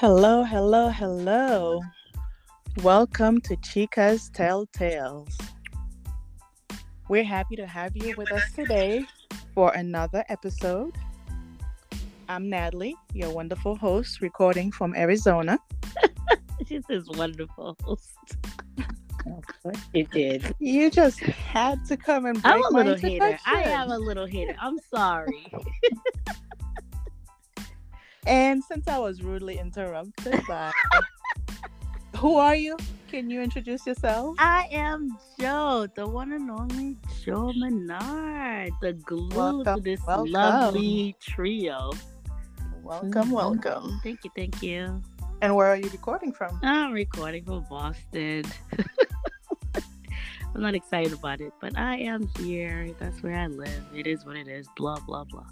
Hello, hello, hello. Welcome to Chica's Tell Tales. We're happy to have you with us today for another episode. I'm Natalie, your wonderful host, recording from Arizona. She's this wonderful host. Of course you did. You just had to come and break I'm a my little hater. I am a little hater. I'm sorry. And since I was rudely interrupted by who are you? Can you introduce yourself? I am Joe, the one and only Joe Menard, the glue Welcome, to this welcome. lovely trio. Welcome, Mhm. welcome. Thank you, thank you. And where are you recording from? I'm recording from Boston. I'm not excited about it, but I am here. That's where I live. It is what it is. Blah blah blah.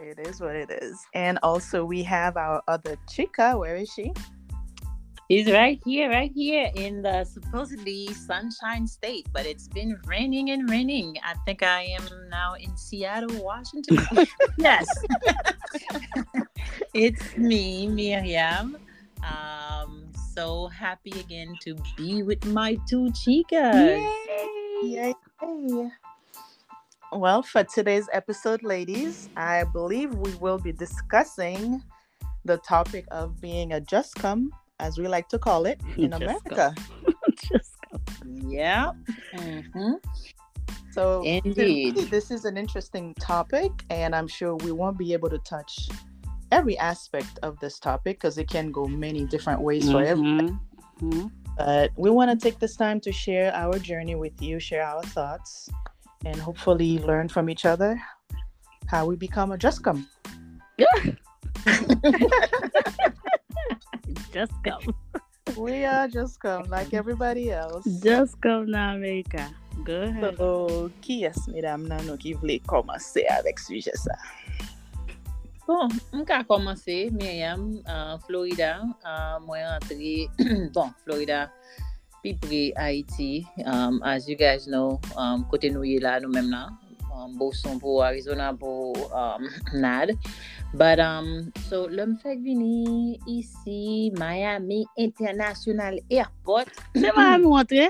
It is what it is. And also we have our other chica. Where is she? He's right here, right here in the supposedly sunshine state, but it's been raining and raining. I think I am now in Seattle, Washington. yes, it's me, Miriam. Um, so happy again to be with my two chicas. Yay! Well, for today's episode, ladies, I believe we will be discussing the topic of being a just come, as we like to call it in Just America. Just go. Yeah. hmm So, to me, Indeed. this is an interesting topic, and I'm sure we won't be able to touch every aspect of this topic because it can go many different ways for everyone. Mhm. Mhm. But we want to take this time to share our journey with you, share our thoughts, and hopefully learn from each other how we become a just come. Yeah. Just come. We are just come like everybody else. Just come now, America. Go ahead. So, qui est mesdames nan nou qui voulait commencer avec sujet ça? Bon, m ka komanse, Myriam, uh, Florida, uh, mwen rentre, bon, Florida, pi pre Haiti, um, as you guys know, um, kote nou ye la nou menm la, um, Boson pou Arizona pou Nad. But, um, so, lèm fèk vini isi, Miami International Airport. Se Miami ou antre?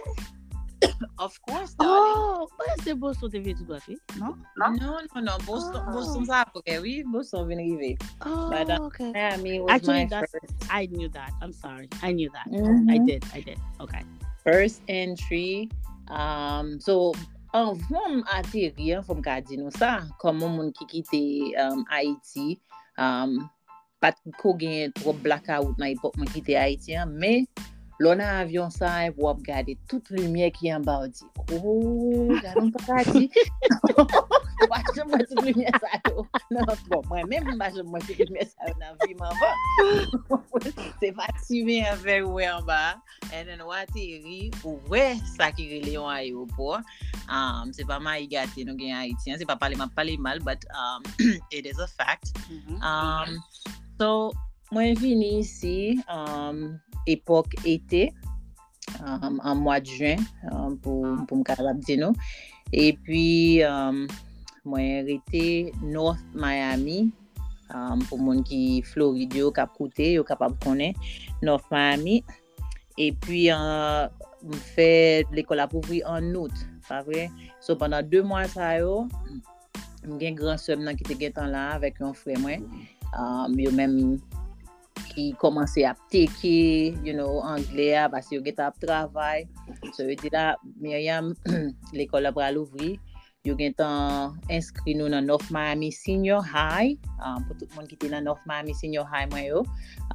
Of course, darling. Oh, but c'est beau sauter vite doit faire, non? Non, non, non, Boston, Oh. Boston sa apre, oui, Boston vin rive. Oh, But, uh, okay. Miami was Actually, my that's- first. I knew that. I'm sorry. I knew that. I Mhm. did. I did. Okay. first entry um so an fòm ateri an fòm ka di nou sa komon moun ki kite um, Haiti um, pat ko gen trop blackout nan epok moun kite Haiti an me Lò nan avyon sa, wap gade tout lumiè ki yon ba ou di, ou, gade mpa kati. Wap jom mwen tout lumiè sa yo. Nan, bon, mwen mèm mba jom mwen tout lumiè sa yo nan vi man van. Bon. Se pati mè yon vè wè an ba, en en wate ri, ou wè sakire le yon aéroport. Um, se pa ma yi gate nou gen Haitien, se pa pale ma pale mal, but um, it is a fact. Mm-hmm. Um, so, mwen vini isi, um, epok ete, um, an mwa di jwen, um, pou, pou mkarab di nou. E pi, um, mwen rete North Miami, um, pou moun ki Floride yo kap koute, yo kapab konen, North Miami. E pi, uh, mwen fè l'ekol apouvri an out, pa vre? So, pandan 2 mwa sa yo, mwen gen gran som nan ki te gen tan la avèk yon fwe mwen. Um, yo menm... ki komanse ap teke, you know, angle a, basi yo get ap travay. So yo di la, Miriam, l'ekol ap pral ouvri, yo gen tan inskri nou nan North Miami Senior High, um, pou tout moun ki te nan North Miami Senior High mwen yo,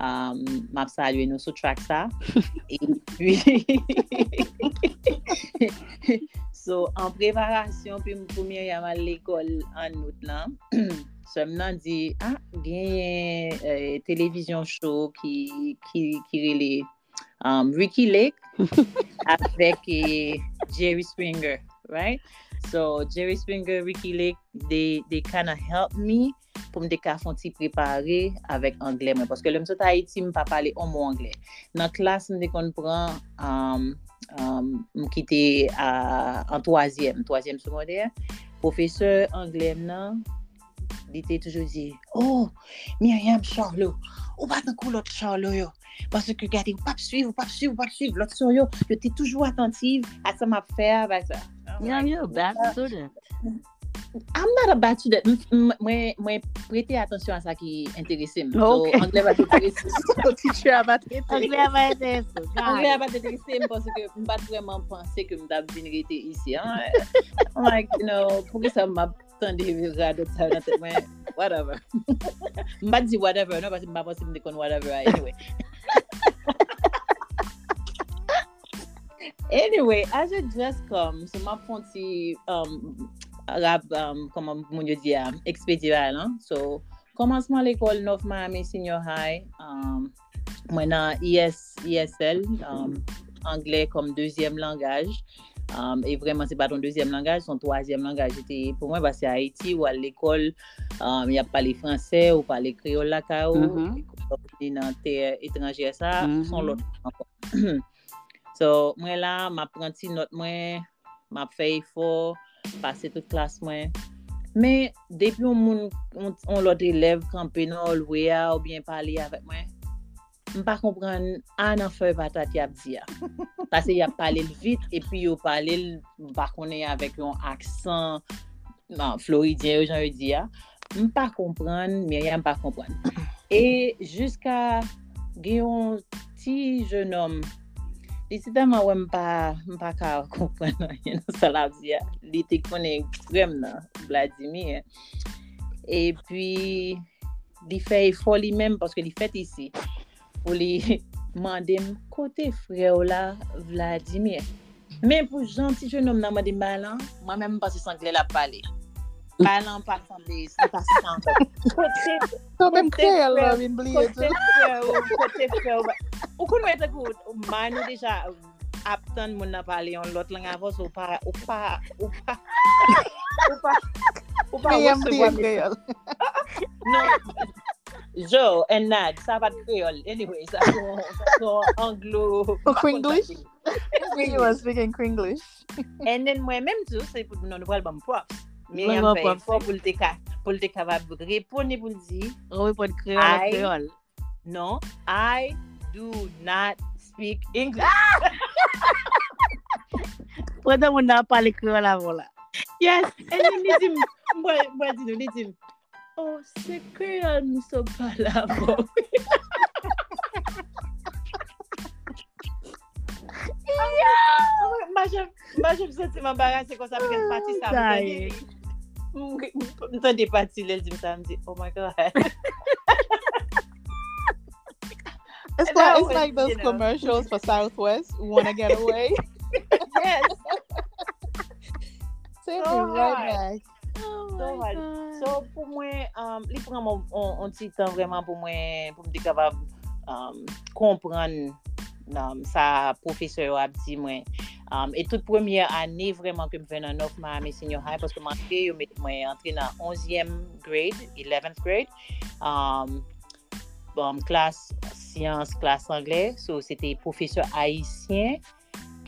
um, map salwe nou sou track sa. E puis... So, an preparasyon pi pou poumye yaman l'ekol an nout lan, som nan di, ah, genye euh, televizyon show ki, ki, ki rele um, Ricky Lake avek euh, Jerry Springer, right? So, Jerry Springer, Ricky Lake, they, they kinda help me pou m deka fon ti prepare avèk anglè mwen. Paske lèm sot Haiti m pa pale omo anglè. Nan klas m dekon pran... Um, m kite an toazyem, toazyem sekondèr. Profeseur anglè m nan, li te toujou di, oh, Myriam Charlot, ou pa tan kou lot Charlot yo, parce ke gade, ou pap suiv, ou pap suiv, ou pap suiv, lot sur yo, yo te toujou attentive a sa map fè, ba sa. Yeah, you're a bad student. I'm not a bad student. Mwen prete atensyon an sa ki enterese m. So, angle va te enterese. So, teacher a va te enterese. Angle a va te enterese. Angle a va te enterese m pwase ke m pat vreman panse ke m dab vinirete isi. Like, you know, pou ki sa m ap tande vira de sa nan te mwen, whatever. M bat di whatever, nou pati m pa pasi m dekon whatever anyway. Anyway, as you dress come, so m ap fonti... Um, rap, um, koman moun yo di ya, um, ekspediral. Hein? So, komansman l'ekol North Miami Senior High, um, mwen nan ES, ESL, um, anglè kom deuxième langaj. Um, e vreman se pa ton deuxième langaj, son troisième langaj. ete Pou mwen basi Haiti ou al l'ekol, um, ya pale fransè ou pale kriol laka ou, mm -hmm. nan te etranje sa, mm -hmm. son lot. so mwen la, ma ap pranti not mwen, ma fey fo, pase tout klas mwen. Men, depi yon moun, ou lot elev kampe nan ou lwe a ou bien pale avèk mwen, m pa kompran an an fey patat yap di ya. Pase yap pale l vit, epi yo pale l bakone ya vek yon aksan nan floridien yo jan yo di ya. M pa kompran, Myriam pa kompran. E, jiska gen yon ti jenom Visitaman wè mpa, mpa ka kompwen nan yon salab diya. Li te konen krem nan Vladimir. E pi li fè e fò li mèm paske li fèt isi. Pou li mandem kote fre ou la Vladimir. Men pou janti jenom nan mandem balan, mwen mèm pasi san kle la pale. Ba nan pa sanbe, se pa se sanbe. Kote, kote fè ou, kote fè ou. Ou kon wè te kout, man nou deja ap tan moun na pale yon lot lang avos ou pa, ou pa, ou pa, ou pa, ou pa wos se wame. Kreol. Non, jo, en nad, sa pat kreol. Anyway, sa son anglo. O kringlish? You are speaking kringlish. En den mwen menm tou, se pou nou nou wèl bam bon props. Miriam fè yon fò pou lte ka, pou lte ka va repone pou ldi. Repone kreol, kreol. Non, I do not speak English. Pwè dan moun nan pale kreol avon la. Yes, e li di mwen di nou, li di m. Oh, se kreol nou so pale avon. Maje m senti m ambarase kon sa pwè pati sa mwen. Mwen pati sa mdi, oh my god. It's like, it's those commercials for Southwest, Wanna Get Away. yes. Take So me right back. Oh So hard. So pou mwen, um, li pran mon, on, on ti tan vreman pou mwen, pou mdi kapab um, kompran um, sa profeseur ap di mwen. Um, et tout premier ane vreman ke m ven nan North Miami Senior High, paske mwen antre yo met mwen entre nan 11e grade, 11th grade, um, bon, klas siyans, klas anglè, so se te profeseur haisyen,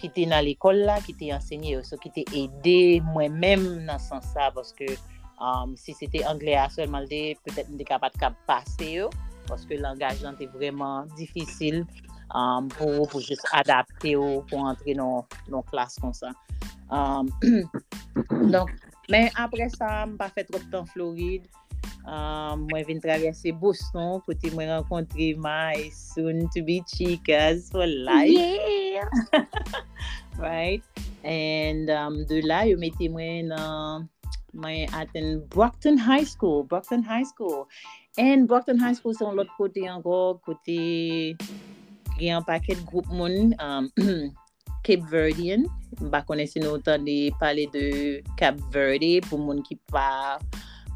ki te nan l'ekol la, ki te ensegnye yo, so ki te ede mwen menm nan san sa, paske um, si se te anglè a solman de, petet m de kapat kap pase yo, paske langaj lan te vreman difisil, um, pou, pou jist adapte ou pou antre nan non klas kon sa. Um, donc, men apre sa, mpa fet trop tan Floride, um, mwen vin travese Boston, kote mwen renkontre my soon to be chicas for life. Yeah! right? And um, de la, yo mette mwen nan... Mwen aten Brockton High School, Brockton High School. En Brockton High School son lot kote ango, kote gen an paket group moun um, Cape Verdean, mba konensi nou tan de pale de Cape Verde pou moun ki pa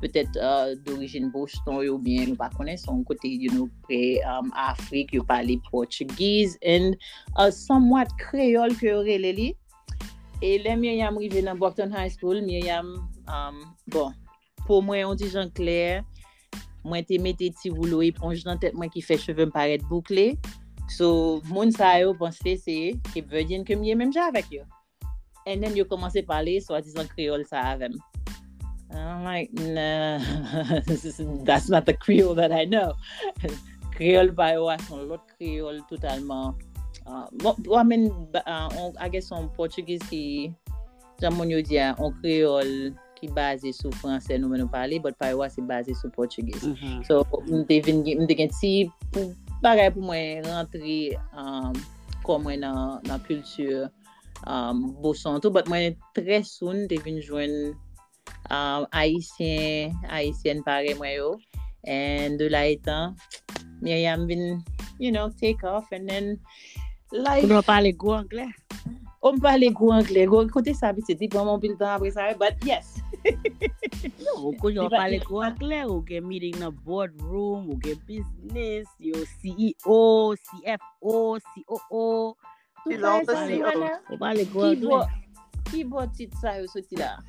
petet uh, d'origin Boston yo bien nou pa konenson kote you know, pre um, Afrik yo pale Portuguese and uh, somewhat kreol ke yo rele li. E le Myriam rive nan Boston High School, Myriam, um, bon, pou mwen yon di jan kler, mwen te mette ti voulo eponj nan tet mwen ki fe cheve m paret boukle, So, moun sa yo pense se Cape Verdean ke miye menm ja avèk yo. And then yo komanse pale so a dizan kriol sa avèm. I'm like, nah, that's not the kriol that I know. kriol pa yo a son lot kriol totalman. Uh, bon, I mean, uh, I guess son Portuguese ki, jan moun yo diya, ah, on kriol ki base sou Fransè nou men nou pale, but pa yo a se base sou Portugis. Mm -hmm. So, mde gen ti pou Bagay pou mwen rentri um, kon mwen nan, nan kultur um, boson tou, bat mwen tre soun te vin jwen um, Haitien, Haitien pare mwen yo. And de la etan, Miriam vin, you know, take off and then life... Pou nou pale go anglè? on m pale gwo angle, gwo kote sa bi se di pou moun pil tan apre sa, but yes. Non, ou kou yo pale kou angle, ou gen meeting nan boardroom, ou gen business, yo CEO, CFO, COO. Pilan te CEO. Ou pale kou angle. Ki bo tit sa yo soti la?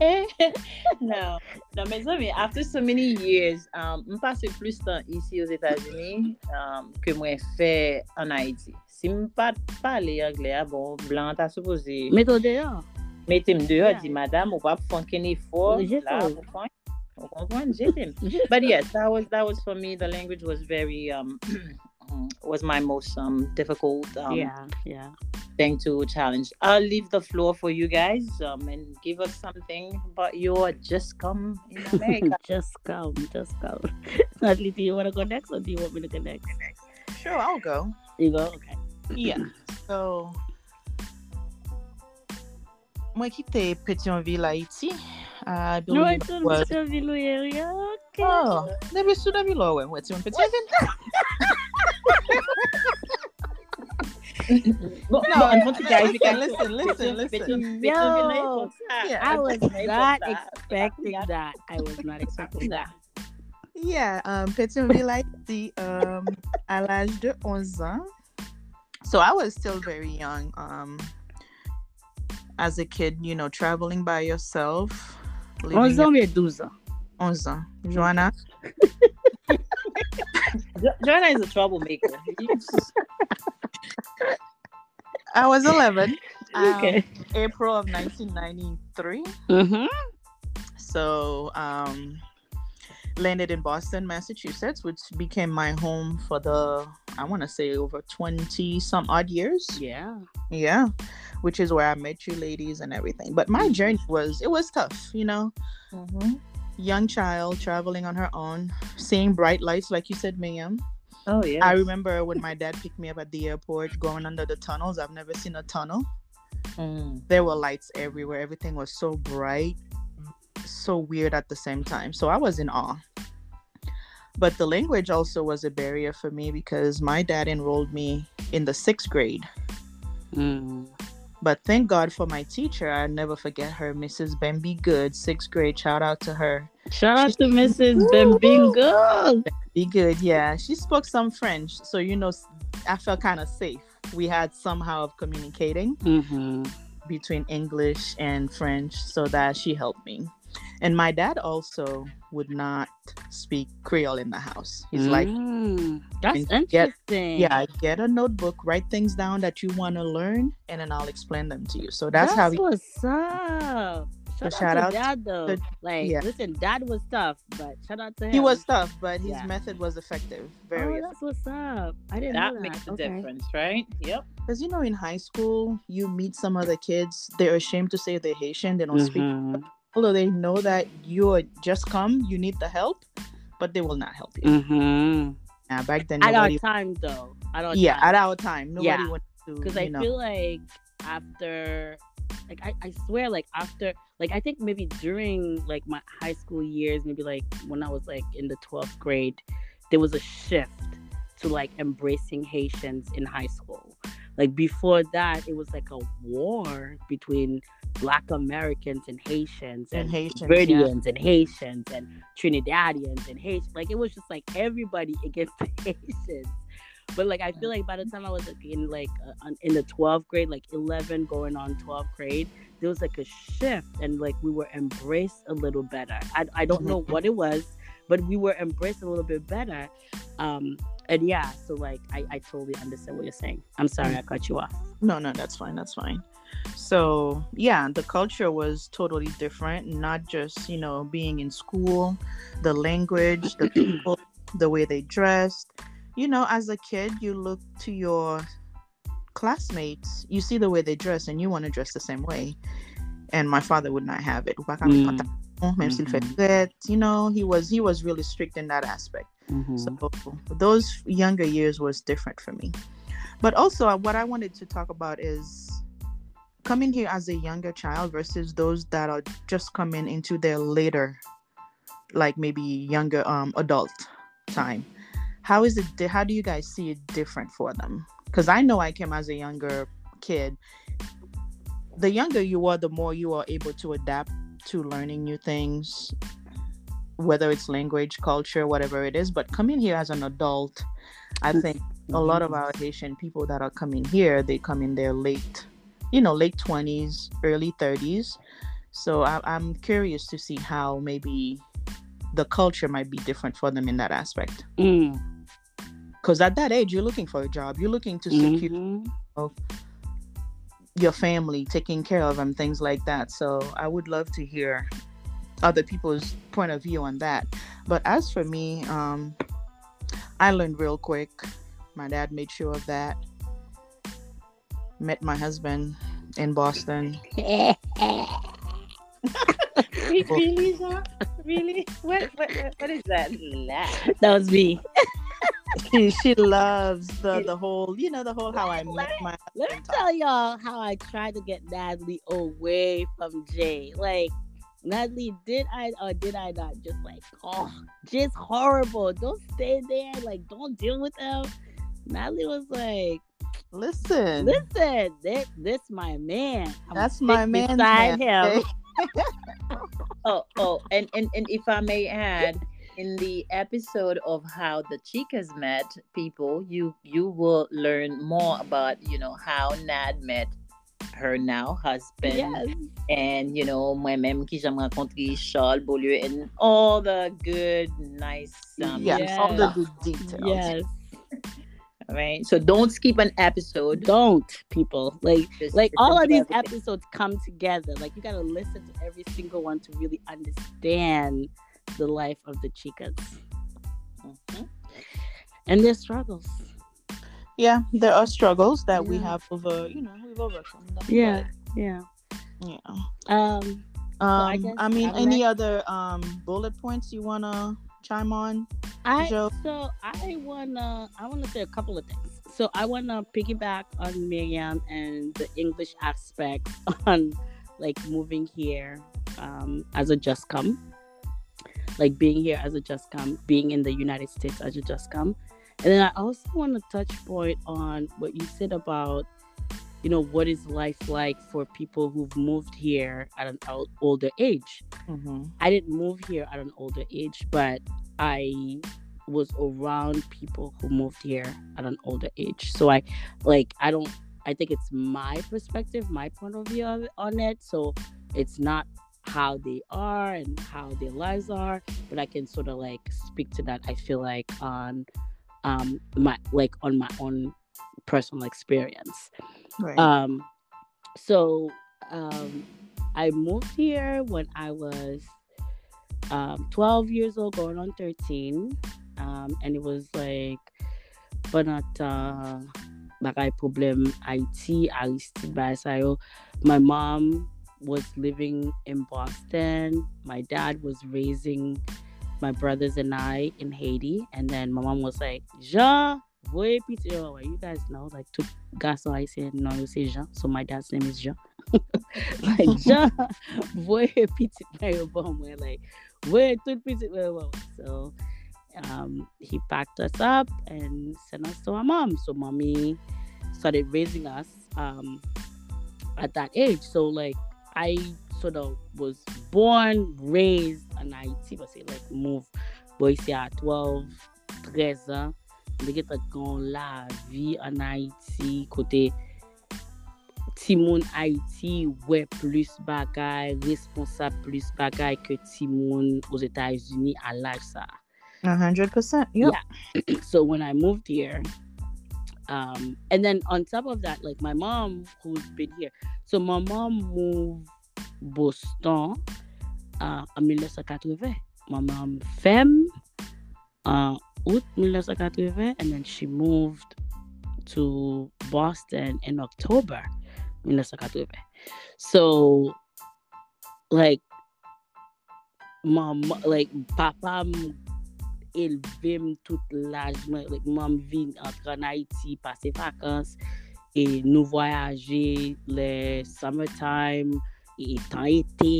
Eh, no, no, men so mi, after so many years, um, m pase plus tan isi os Etats-Unis um, ke mwen fe an Haiti. Si m pat pale angle a, bon, blan ta suppose Meto deyo. metem deyo, Yeah. di madame, ou pa pou fon ken efor, la, pou fon, ou kompon, jetem. But yes, that was that was for me. The language was very um was my most um difficult um Yeah, yeah. thing to challenge. I'll leave the floor for you guys um and give us something about your just come in America. just come, just come. Natalie, do you want to go next or do you want me to go next? Sure, I'll go. You go? Okay. Yeah. So, mwen kite Petionville, Haiti. I No, believe it's it in was. Petionville area. Okay. Oh, debe sou debe lo we. Wet yon Petionville? No, en tout cas, listen, can- listen, listen, listen. Petion- Yo, Petionville na ipok sa. Yeah, I was not expecting that. I was not expecting that. Yeah, um, Pétionville, Haïti, um, à l'âge de 11 ans. So I was still very young. Um, as a kid, you know, traveling by yourself. 11 ans, mais 12 ans. 11 ans. Joanna? Jo- Joanna is a troublemaker. I was 11. um, Okay. April of 1993. Mm-hmm. So, um, landed in Boston, Massachusetts, which became my home for the, I want to say, over 20 some odd years. Yeah. Yeah, which is where I met you ladies and everything. But my journey was it was tough, you know. Mhm. Young child traveling on her own, seeing bright lights, like you said, Miriam. Oh yeah. I remember when my dad picked me up at the airport, going under the tunnels. I've never seen a tunnel. Mm. There were lights everywhere. Everything was so bright, so weird at the same time. So I was in awe. But the language also was a barrier for me because my dad enrolled me in the sixth grade. Mm. But thank God for my teacher. I never forget her, Mrs. Bemby Good, sixth grade. Shout out to her. Shout out to Mrs. Bembingo. Be good, yeah. She spoke some French, so you know, I felt kind of safe. We had somehow of communicating Mm-hmm. between English and French, so that she helped me. And my dad also would not speak Creole in the house. He's like, Mm. that's And get- interesting. yeah, get a notebook, write things down that you want to learn, and then I'll explain them to you. So that's, how he what's up. Shout, shout out out to dad though. to- like, yeah. listen, dad was tough, but shout out to him. he was tough, but his Yeah. method was effective. Oh, Very that's what's up. I didn't That know that. makes a okay. difference, right? Yep. Because you know, in high school, you meet some other kids, they're ashamed to say they're Haitian, they don't speak. Although they know that you're just come, you need the help, but they will not help you. Mhm. Yeah, back then, At our nobody. time, though. At our Yeah, time. at our time, nobody Yeah. wanted to. because I know, feel like after, like I, I swear, like after, like I think maybe during like my high school years, maybe like when I was like in the twelfth grade, there was a shift to like embracing Haitians in high school. Like before that, it was like a war between Black Americans and Haitians and and Haitians. yeah. And Haitians and Trinidadians and Haitians. Like it was just like everybody against the Haitians. But like I feel like by the time I was like in like uh, in the 12th grade, like 11 going on 12th grade, there was like a shift and like we were embraced a little better. I, I don't know what it was, but we were embraced a little bit better. Um, and yeah, so like I, I totally understand what you're saying. I'm sorry I cut you off. No, no, that's fine. That's fine. So yeah, the culture was totally different. Not just you know being in school, the language, the people, the way they dressed. You know, as a kid, you look to your classmates. You see the way they dress, and you want to dress the same way. And my father would not have it. Mm. Même s'il fait you know, he was he was really strict in that aspect. Mhm. So those younger years was different for me. But also, uh, what I wanted to talk about is coming here as a younger child versus those that are just coming into their later, like maybe younger um adult time. How is it? How do you guys see it different for them? Because I know I came as a younger kid. The younger you are, the more you are able to adapt to learning new things, whether it's language, culture, whatever it is. But coming here as an adult, I think a lot of our Haitian people that are coming here, they come in their late, you know, late 20s, early 30s. So I, I'm curious to see how maybe the culture might be different for them in that aspect. Mm. Because at that age, you're looking for a job, you're looking to secure Mhm. Your family, taking care of them, things like that. So I would love to hear other people's point of view on that. But as for me, um, I learned real quick. My dad made sure of that. Met my husband in Boston. Really, Jean? Really? What, what, what- what is that? that was me. She she loves the the whole you know the whole how I met my Let me tell y'all how I tried to get Natalie away from Jay. Like, Natalie, did I or did I not? Just like, oh, just horrible. Don't stay there. Like, don't deal with them. Natalie was like, Listen, listen, this, this my man. I'm that's my man. beside him. Oh, oh, and, and, and if I may add, in the episode of how the chicas met people, you you will learn more about you know how Nad met her now husband, Yes. and you know moi-même qui j'aime rencontrer Charles Beaulieu, and all the good, nice, um, Yes, Yes. all the good details. Yes. right. So don't skip an episode. Don't people like Just like listen all of these everything. episodes come together. Like you gotta listen to every single one to really understand the life of the chicas Mhm. and their struggles. yeah there are struggles that we have over you know we've overcome them Yeah, yeah. but, yeah Um, um I i, mean I'm any other um bullet points you want to chime on I Joe? so I wanna I wanna say a couple of things. So I wanna piggyback on Miriam and the English aspect on like moving here um, as a just come, like being here as a just come, being in the United States as a just come, and then I also want to touch point on what you said about you know what is life like for people who've moved here at an older age. mm-hmm. I didn't move here at an older age, but I was around people who moved here at an older age. So I like I don't I think it's my perspective, my point of view on it. So it's not how they are and how their lives are, but I can sort of like speak to that. I feel like on um my like on my own personal experience. right Um, so um, I moved here when I was um, 12 years old, going on 13. Um, and it was like, banat uh, bagay problem Haiti, Aristide ba sayo. My mom was living in Boston. My dad was raising my brothers and I in Haiti. And then my mom was like, Jean, voye piti yo. You guys know, like, tout garçon haïtien, no, you say Jean. So my dad's name is Jean. like, Jean, voye piti mwen yo bon mwen. Like, voye tout piti mwen yo bon. So um, he packed us up and sent us to our mom. So mommy started raising us um, at that age. So like I sort of was born, raised in Haiti, but say like move boy Boise at 12, 13 ans. Mbe get a gon la vi an Haiti, kote ti moun Haiti we plus bagay, responsab plus bagay ke ti moun os Etats-Unis a laj sa. 100%, yep. Yeah. so when I moved here, um, and then on top of that, like my mom who's been here, so my mom moved Boston uh, en 1980. My mom femme uh, août 1980, and then she moved to Boston in October 1980. So, like, mom, like, papa m eleve m tout l'aj, mwen, vin entre en Haiti, pase vakans, e nou voyaje le summertime, e tan ete,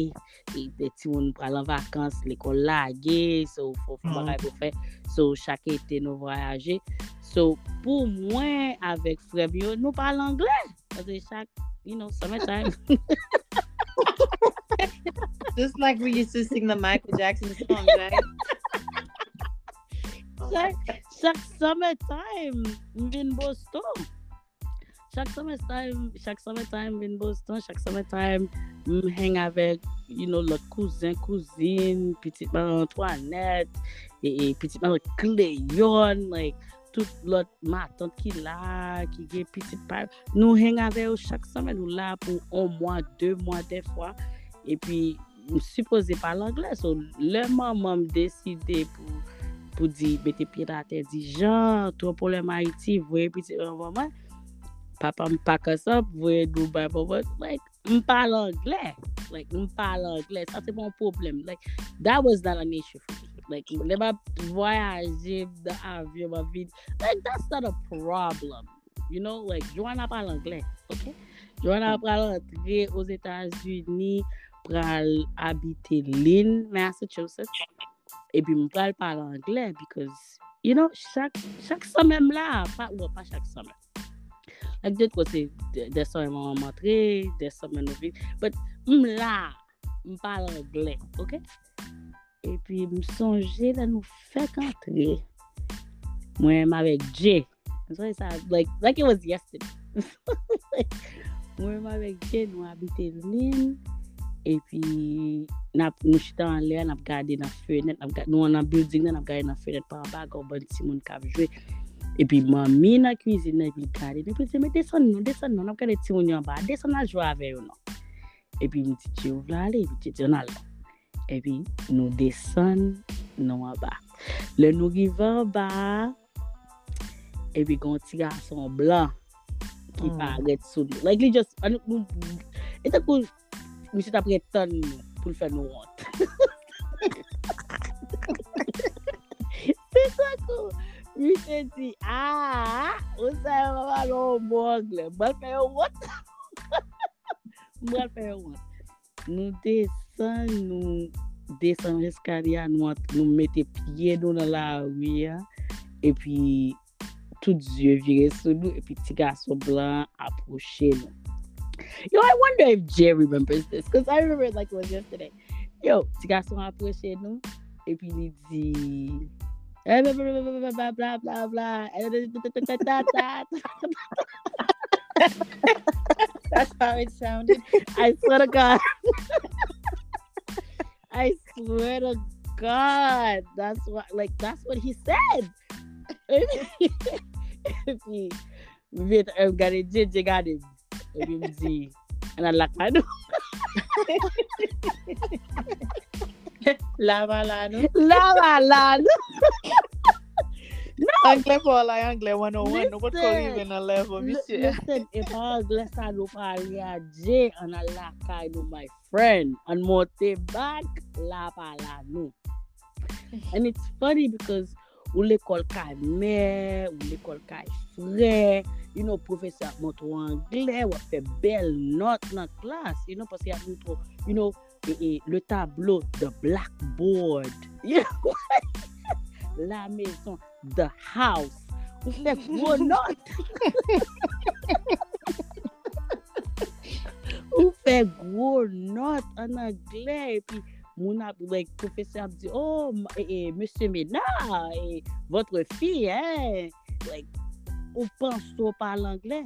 e de ti moun pral an vakans, l'ekol lage, so, fò bagay pou fè, so, chak ete nou voyaje. So, pou mwen, avek frem yo, nou pral anglè, ase chak, you know, summertime. Just like we used to sing the Michael Jackson song, right? chaque, chaque summertime, vin Boston. Chaque summertime, chaque summertime, vin Boston. Chaque summertime, mm, hang avec, you know, le cousin, cousine, petite maman Antoinette, et, et petite maman Cléon, like, tout l'autre ma tante qui là, qui est petite part. Nous hang avec eux chaque semaine, nous là pour un mois, deux mois, des fois. Et puis, supposé par l'anglais. So, le maman décidé pour pou di bete pi la te di jan, tro problem Haiti, vwe piti an vaman, papa m pa kasap, vwe Dubai, vaman, like, m pa l'anglè, like, m pa l'anglè, sa se bon problem, like, that was not an issue for me, like, le ma voyaje, da avyo, ma vide, like, that's not a problem, you know, like, Joanna pa l'anglè, ok, Joanna pa l'anglè, os Etats-Unis, pral habite Lynn, Massachusetts, epi mwen pral pal angle, because, you know, chak, chak semen la, pa ou pa chak semen. Ek det kote, de semen mwen matre, de semen mwen vi, but mwen la, mwen pal angle, ok? Epi mwen sonje la nou fek antre, mwen mwen vek J, so it's like, like it was yesterday. mwen mwen vek J nou habite lin, E pi nap nou chita an lè, nap gade nan fenet, nou an nan building nan, nap gade nan fenet pa an bag, ou ban si moun kap jwe. E pi mami nan kouzine nan, pi gade, e pi se me deson nou, deson nou, nap gade ti moun yon ba, deson nan jwa ave yon nou. E pi mi ti chou vla ale, pi ti ti yon la. E pi nou deson nou an ba. Le nou givan ba, e pi gonti gason blan, ki mm. Oh. pa aget sou nou. Like li just, an nou, etan kou, misi ta pretan pou l fè nou wot. Se sa kou, misi di, a, ou sa yon walo mwogle, mwal fè yon wot. Mwal fè yon wot. Nou desan, nou desan eskarya, nou, nou mette piye nou nan la ouya, pi tout zye vire sou nou, e pi ti gaso blan aproche nou. Yo, I wonder if Jay remembers this, because I remember it like it was yesterday. Yo, ti ga son aproche nou, epi li di, blah, blah, blah, blah, blah, blah, That's how it sounded. I swear to God. I swear to God. That's what, like, that's what he said. Epi, vit, gade, Jay gade, epi mi di, anan lakman nou. Lava la nou. Lava la nou. Anglè pou la Anglè 101, nou pot Listen. kon rive nan level, misye. Listen, anglè sa nou pali a Jay anan lakay my friend. An mote bak, lava la. And it's funny because ou l'ekol kay mè, ou l'ekol kay frè, you know, profeseur ap montre ou anglè, wap fe bel not nan klas, you know, paske ap montre, you know, e, e, le tableau, the blackboard, you know, la maison, the house, ou fe gwo not. ou fe gwo not an anglè, moun ap like, profeseur ap di, oh, e, Monsie Ménard, e, votre fi, eh, like, ou panso pa l'anglè?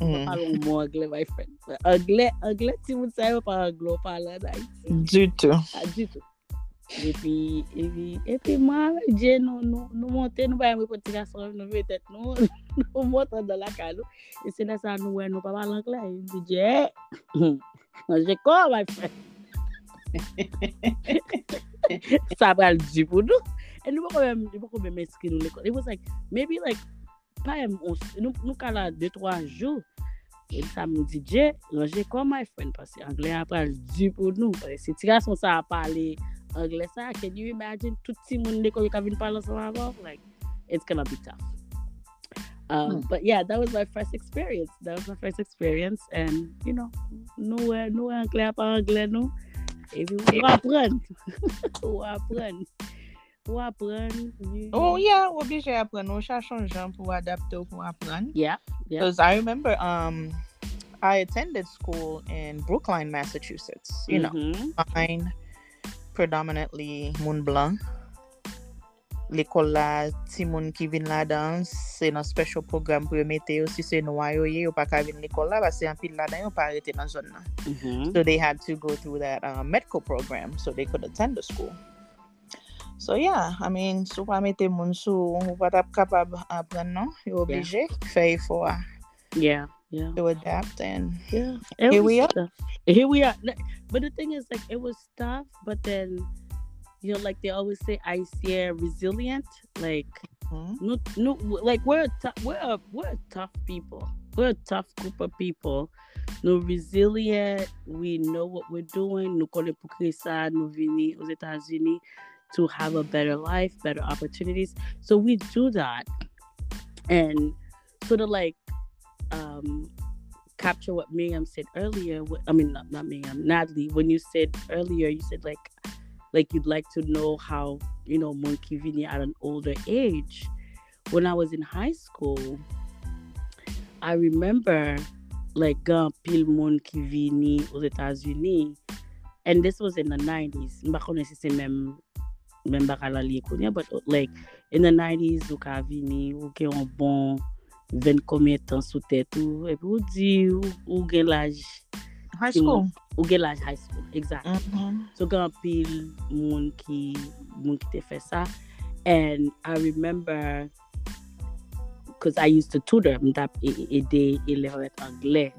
Mm. Parlons mot anglais, my friend. Anglais, anglais, si vous ne savez pas anglais, parlez Du tout. Ah, du tout. Et puis, et puis, et puis moi, Dieu, nous, nous, nous montons, nous voyons petit garçon, nous peut-être, nous, nous montons dans la cale. Et c'est là ça, nous, nous parlons anglais. Nous disons, hey, je crois, my friend. Sa bal di pou nou. E nou pou kon men menski nou l'ekol. It was like, maybe like, pa em, nou kala 2-3 jou, el sa mou di, je, lanje kon my friend, pasi Angle a pal di pou nou. Se tira son sa a pale Angle sa, can you imagine, touti moun l'ekol yon ka vin pale son avon? Like, it's gonna be tough. Um, hmm. But yeah, that was my first experience. That was my first experience. And, you know, nou e, nou e Angle a pale Angle nou. On apprend. on apprend. On apprend. You- Oh, yeah, obligé apprendre. On cherche un genre pour adapter ou pour apprendre. Yeah. Yeah. Because I remember um, I attended school in Brookline, Massachusetts. You know, Mhm. mine predominantly moun blanc. L'école la, ti moun ki vin la dan, se nan special program pou yo mete yo, si se nou yo ye, yo pa ka vin l'école la, basi an pil la dan yo pa arete nan zon nan. Mhm. So they had to go through that uh, medical program so they could attend the school. So yeah, I mean, sou pa mete moun sou, ou pa tap kapab apren non, yo oblige, fè for Yeah. Yeah. to adapt and Yeah. Here we are. Here we are. But the thing is, like, it was tough, but then, you know, like they always say, I see resilient. Like, hmm, no, no, like we're tough, we're a, we're tough people. We're a tough group of people. No resilient. We know what we're doing. Nous connaissons pour créer ça. Nous venons aux États-Unis to have a better life, better opportunities. So we do that, and sort of like um, capture what Miriam said earlier. I mean, not, not Miriam, Natalie. When you said earlier, you said like, like you'd like to know how you know Monkey Vinny at an older age. When I was in high school, I remember like moun ki vini aux États-Unis, and this was in the 90s. Mba konen si se même même bakala but like in the 90s, ou ka vini, ou gen un bon 20 combien tan sou tèt ou, et puis ou di ou, gen High school? Ou gen laj high school, exact. Mm -hmm. So gen apil moun ki, moun ki te fe sa. And I remember, because I used to tutor, mta e, e, ede elevet angle,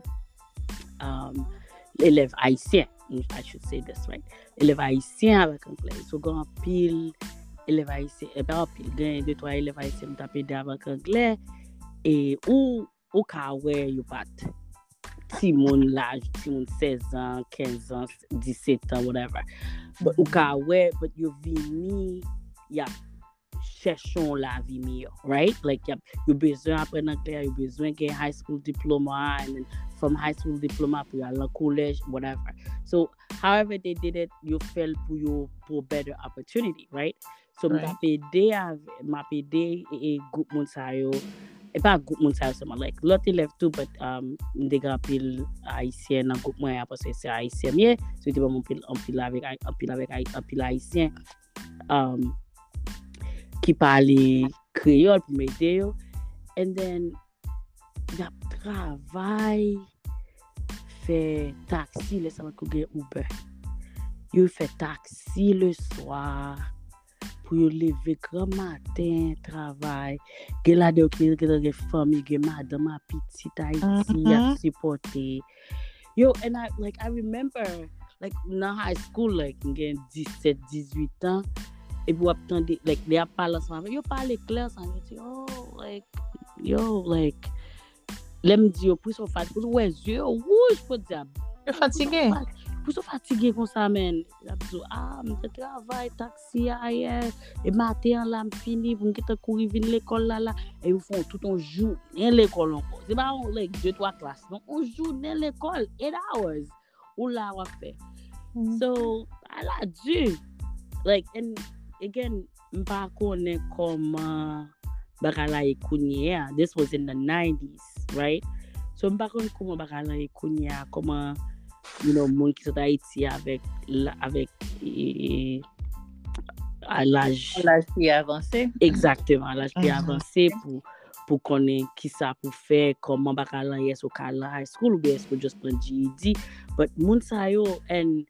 um, elev haisyen, I should say this right, elev haisyen avèk angle. So eh, gen apil elev haisyen, ebe apil gen 2-3 elev haisyen mta ede avèk angle, e ou, ou ka wè yu bat. Ti moun l'âge, ti moun 16 ans, 15 ans, 17 ans, whatever. But ou ka wè, but yo vini, ya chèchon la vi miyo, right? Like, ya, yo bezwen apren anglais, yo bezwen gen high school diploma, and then from high school diploma pou yo la college, whatever. So, however they did it, yo fel pou yo pou better opportunity, right? So, Right. mta pede, mta pede e, e group moun sa yo, e pa goup moun sa yo seman, like, lot elef tou, but um, mde gen apil Haitien nan goup mwen, apos se Haitien miye, sou te bon apil avek apil Haitien um, ki pale kreol pou mwete yo, and then ya travay fè taksi le sa wak kou gen Uber. Yo fè taksi le swa, pou yo leve gran maten, travay, gen la de okil, gen la de fami, gen madam apiti, ta iti, ap mm-hmm. sipote. Yo, and I, like, I remember, like, nan high school, like, gen 17, 18 an, e pou ap tande, like, le ap pala san, yo pale kler san, yo ti, oh, like, yo, like, lem di yo, pou sou fati, pou sou wè zyo, wouj pou diab. Yo fatige. Yo fatige. pou sou fatige kon sa men. La pou sou, ah, mte travay, taksi a ye, e maten la m fini, pou m ki kouri vin l'ekol la la, e yon fon tout an jou, nen l'ekol anko. Se ba an lek 2-3 klas, non, an jounen l'ekol, 8 hours, ou mm. la wap fe. So, ala di, like, and again, mpa konen koman bakala e kounye a, this was in the 90s, right? So, mpa konen koman bakala e kounye a, koman, you know, moun ki sot Haiti avèk alaj pi avansè. Exactement, alaj pi avansè pou pou konen ki sa pou fe, koman baka lan yes ou ka lan high school, ou be yes pou just plan GED, but moun sa yo, and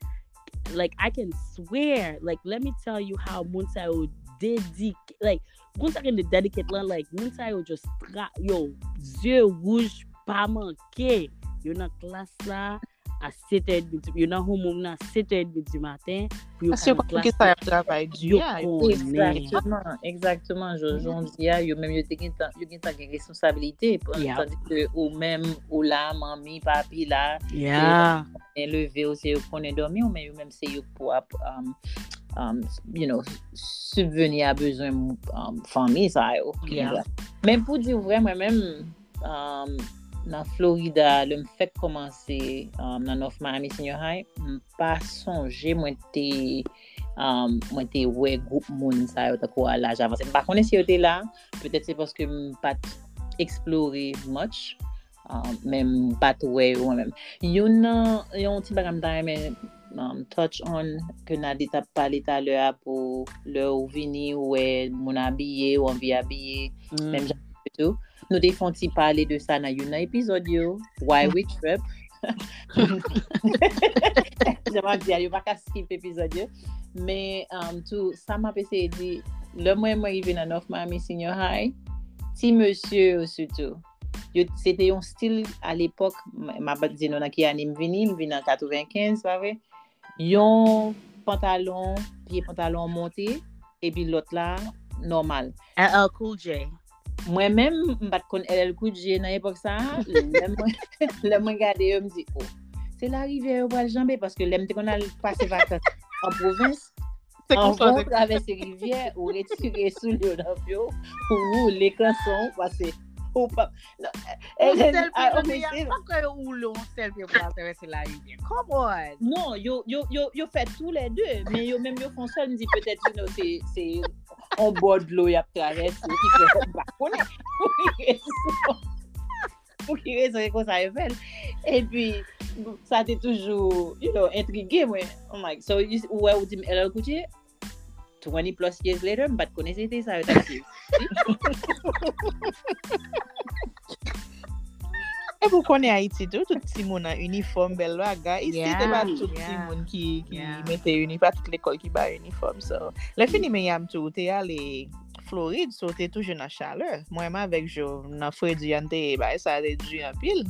like, I can swear, like, let me tell you how moun sa yo dedik like, moun sa gen de dedike lan, like, moun sa yo just tra, yo, zye wouj pa manke, yo nan klas la, a 7h yo nan home home nan 7h du maten, pou yo kan klas. Asyo kon ki sa yap travay di ya, yo konen. Exactement, exactement, jojon di ya, yo menm yo te gen tan yo gen tan gen responsabilite, Yeah. tandi ke ou menm ou la, mami, papi la, yeah. en leve ou se yo konen dormi, ou menm yo menm se yo pou ap, euh, um, um, you know, subveni a bezwen um, fami sa yo. Yeah. Men pou di ou vre, mwen menm, nan Florida, lè m fèt komanse um, nan North Miami Senior High, m pa sonje mwen te, um, mwen te we goup moun sa yo tako al laj avanse. M pa konen si yo te la, petèt se paske m pat eksplore much, um, men m pat we yo mwen men. Yon nan, yon ti bagam da men, um, touch on ke nan dit ap pale ta lè a pou lè ou vini ou we moun abye ou anvi abye, mm. men m jan tout. Nous défendons parler de ça dans un épisode, Why We Trip? J'aimerais dire, je ne vais pas skipper l'épisode. Mais um, tout, ça m'a essayé de dire, le mois où je suis dans 9 Miami Senior High, petit monsieur surtout, c'était un style à l'époque, ma bête dit non, qui anime vini, vini en 95, pas? Yon pantalon, pied pantalon monté, et puis l'autre là, normal. Un cool J. Mwen men mbat kon LL Koudje nan epok sa, lè mwen gade yo mdi, oh, se la rive yo wal janbe, paske lè mte kon al pase vakat an provins, an kon travesse rivye, ou retire sou lè nan pyo, ou lè kanson, pase, ou pa, ou selpe, ou me yon pa kwe ou lè, ou selpe yo wal travesse la rivye, come on! Non, yo fè tou lè dè, men yo men yo fon sol, mdi, petè, you know, se... on bod lo yap traves, pou ki kwen bakone, pou ki rezon, pou ki rezon kon sa revel. E pi, sa te toujou, you know, intrigye mwen. Oh my, so, ou wè ou di LL Cool J, 20 plus years later, mbat kone se te sa yo taksi. E pou konen Haiti tou, tout ti moun an uniform bel waga. Isi yeah, te ba tout yeah, si moun ki, ki yeah. mette uniform, pa tout l'ekol ki ba uniform. So, le fini men yam tou, te ale Floride, so te toujou nan chaleur. Mwen ma vek jo nan fwe di yante, ba e sa de di yon pil.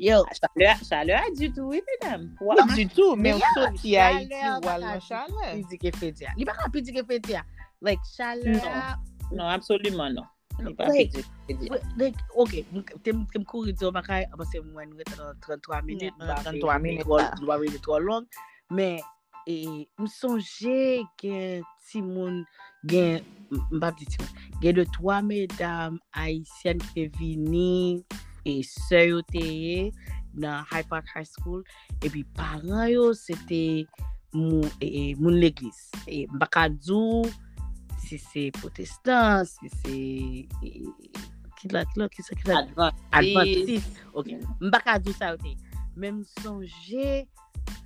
Yo, ah, chaleur, chaleur du tout, oui, madame. Ou du tout, men yeah, sot ki Haiti wala chaleur. Li baka pi di ke fe di ya. Like, chaleur... Non, non absolument non. Like, like, ok, tem kou ridzo baka apase mwen nou etan 33 minit, 33 minit, lwa wè de 3 long, men e, m sonje gen ti moun, gen, m pa pti ti moun, gen de 3 medam Haitien ke vini e sè yo teye nan High Park High School, epi paran yo se te e, e, moun l'eglis, baka djou, si se protestant, si se... E, ki la, ki la, ki sa, ki la... Adventist. Ok, mbaka dou sa wote. Men sonje,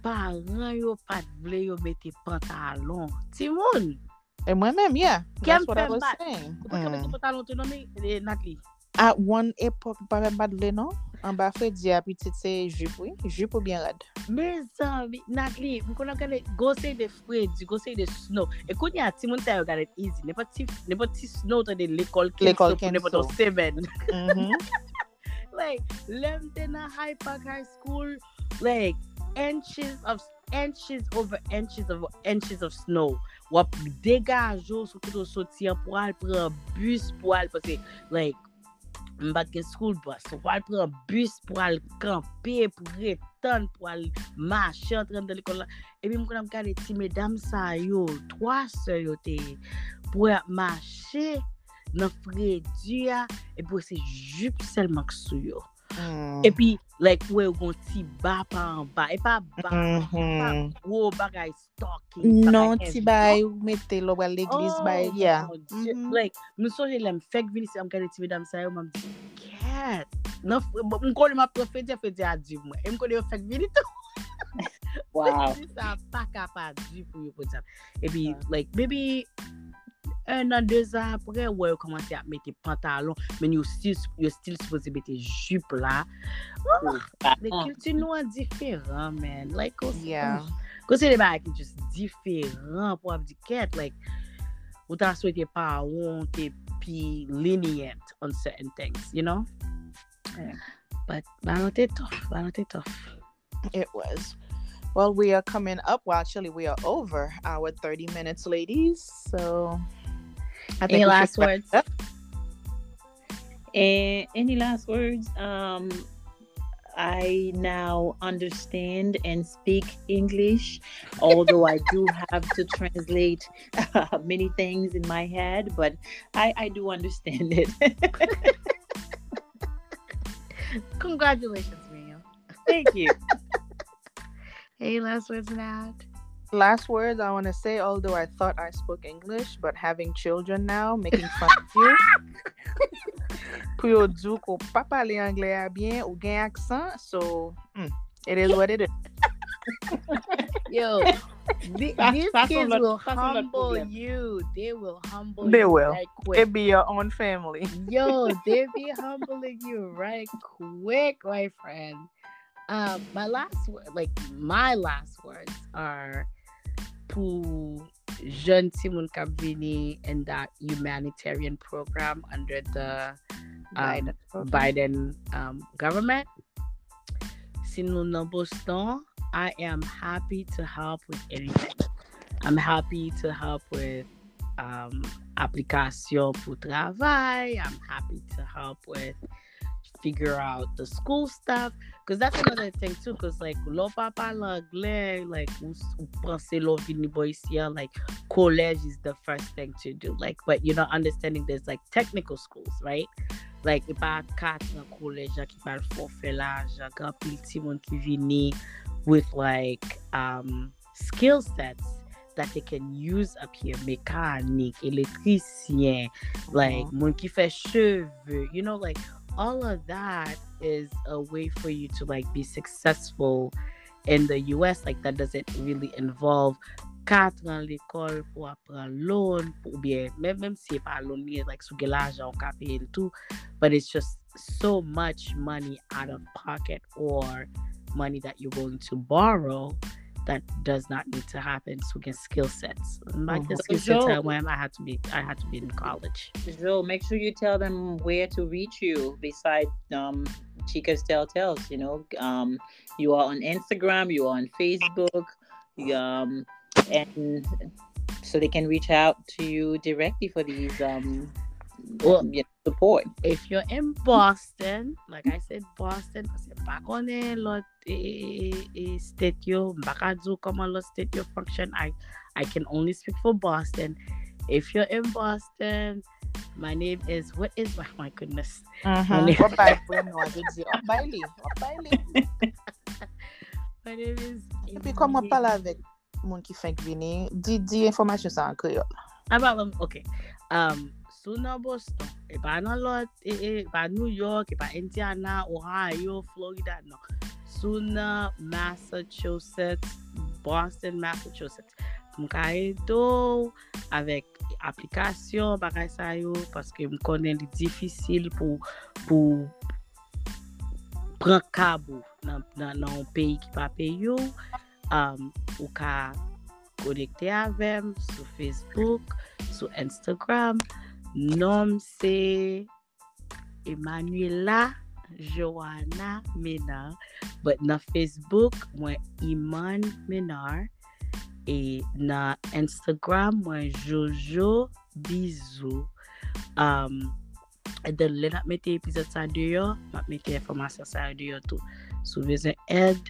paran yo pat vle yo mette pantalon. Ti moun! E mwen men, yeah. Kem fèm bat. Kou pa kem mette pantalon te nomi, eh, Natli? A, wan epok pare bad le nan? An ba fwe di apitit se jup wè? Jup ou bien rad? Me zan, Natli, mwen konan gade gosey de fwe di, gosey de snow. E kon ya ti moun tayo gade izi. Ne pa ti snow tan de lekol kenso pou ne pa ton seven. Mhm. Like, lem te nan high park high school, like, inches of, inches over inches of, inches of snow. Wap degaj yo, soukout yo soti an pou al, pou an bus pou al, pou se, like, mbat gen skoul bas, wal pren bus pou al kampe, pou retan, pou al mache an tren de l'ekol la. Ebi mwen kon am gade ti medam sa yo, 3 se yo te, pou al mache nan fredya, epi wese jup selman ksou yo. Mm. Epi, Like wè ou gon ti ba pa an ba. E pa ba, mm -hmm. pa wou bagay stalking. Non, ti bay ou mette lò wè l'eglis oh bay. Yeah. Mm-hmm. Like, mwen soje lèm fek vini se am gade ti vedam sa yo, mwen di, yes. Mwen kon lèm apre fedye fedye adiv mwen. E mwen kon lèm fek vini tou. Wow. Sa pa kap adiv pou yo pou tap. E bi, like, maybe... un an, deux an apre, wè yo komanse ap mette pantalon, men yo stil suppose mette jup la. Oh, ah, de kilti ah. nou an diferan, men. Like, Yeah. konse de ba ki just diferan pou ap di ket, like, ou ta souwete pa ou, te pi lenient on certain things, you know? Yeah. But, banon te tof, banon te tof. It was. Well, we are coming up. Well, actually, we are over our 30 minutes, ladies. So, I Any last words? And any last words? Um, I now understand and speak English, although I do have to translate uh, many things in my head, but I, I do understand it. Congratulations, Miriam. Thank you. Any last words, Nat? Last words I want to say, although I thought I spoke English, but having children now, making fun of you. Pou yo djou ko pa pale anglais a bien ou gen aksan, so mm, it is what it is. Yo, the- That's- these that's kids not- will that's not a humble you. They will humble They you will. right It quick. be your own family. Yo, they be humbling you right quick, my friend. Um, my last word, like my last words are pour jeune Simon vini in that humanitarian program under the um, Biden. Um, government. Si nou nan Boston, I am happy to help with anything. I'm happy to help with um, application pour travail. I'm happy to help with figure out the school stuff because that's another thing too because like lo pa parle anglais like ou, ou pense lo vini bo ici like college is the first thing to do like but you're not understanding there's like technical schools right? Like e pa kat nan college jan ki pal forfait la jan gan pil ti moun ki vini with like um skill sets that they can use up here mechanic electrician like moun ki fait cheveux you know like all of that is a way for you to like be successful in the US like that doesn't really involve quatre ans l'école pour apprendre loan ou bien même même si c'est pas loan ni like sou gen ou ka paye le tout but it's just so much money out of pocket or money that you're going to borrow that does not need to happen so we can get skill sets like the Mhm. skill sets I Joe- I had to be I had to be in college Joe, make sure you tell them where to reach you beside um, Chica's Telltales. You know, um, you are on Instagram, you are on Facebook, um, and so they can reach out to you directly for these um, Well- you know, support. if you're in Boston, like I said, Boston, parce pa konen lot e, eh, e eh, eh, state yo, baka djou koman lot state yo function. I, I can only speak for Boston. If you're in Boston, my name is, what is, oh my goodness. Wap bay pou nou a di di, wap bay li, wap bay li. My name is. Epi koman pala avek moun ki fenk vini, di di informasyon sa an kreol. About um, okay. Um, sou nan Boston, e pa nan lot, e, e, e pa New York, e pa Indiana, Ohio, Florida, nan. Sou nan Massachusetts, Boston, Massachusetts. M ka e do avèk aplikasyon bagay sa yo, paske m konen li difisil pou, pou pran kabou nan, nan, nan peyi ki pa peyo. Um, ou ka konekte avèm sou Facebook, sou Instagram. Nom se Emanuela Joanna Menar. But nan Facebook mwen Iman Menar. E nan Instagram mwen Jojo Bizou. Um, e den le nat mette epizod sa deyo, nat mette informasyon sa deyo tou. Sou vezen ed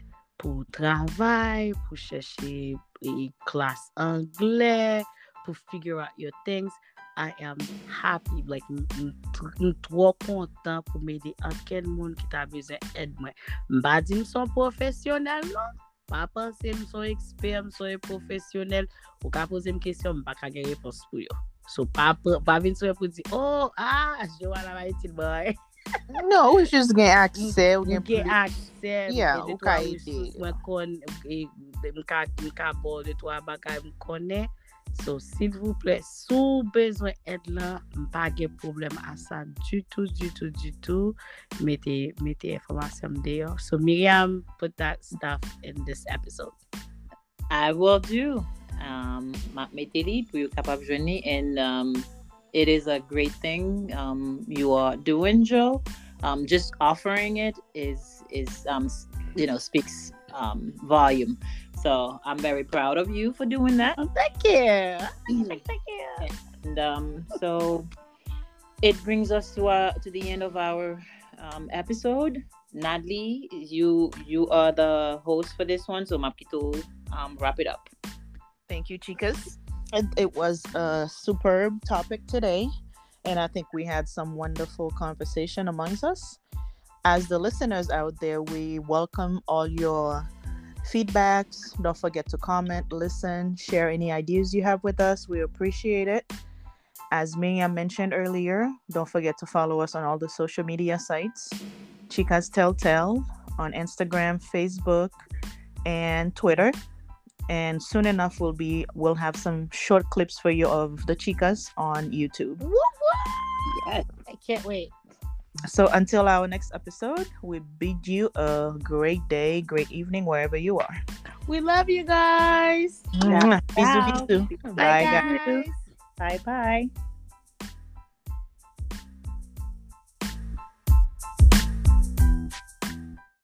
pou travay, pou chèche e, klas anglè, pou figure out your things. I am happy, like nou tro kontan pou mède anken moun ki ta bezen ed mwen. Mba di mson profesyonel non? Pa panse mson eksper, mson profesyonel, ou ka pose m kesyon mba kage repos pou yo. So pa, pa vin sou e pou di, oh, ah, jwa la va itil boy. No, ou jous gen akse, ou gen pou. Gen akse, yeah, ou ka ide. Mwen kon, mka bol de to a bakay m konen, So, s'il vous plaît, sous besoin d'aide là, pas de problème à ça du tout, du tout, du tout. Mettez, mettez information dehors. So, Miriam, put that stuff in this episode. I will do. Um, mak meteli pour you capable journey and um, it is a great thing um, you are doing, Joe. Um, just offering it is is um, you know speaks um, volume. So I'm very proud of you for doing that. Oh, thank you. thank you. And um, so it brings us to our to the end of our um, episode. Nadli, you you are the host for this one, so Mapito, um, wrap it up. Thank you, chicas. It, it was a superb topic today, and I think we had some wonderful conversation amongst us. As the listeners out there, we welcome all your feedbacks. Don't forget to comment, listen, share any ideas you have with us. We appreciate it. As Miriam mentioned earlier, don't forget to follow us on all the social media sites. Chicas Telltale on Instagram, Facebook, and Twitter. And soon enough we'll be we'll have some short clips for you of the chicas on YouTube. Yes, I can't wait. So until our next episode, we bid you a great day, great evening, wherever you are. We love you guys. Mwah. Bisous, bisous. Bye, Bye, guys. guys. Bye bye.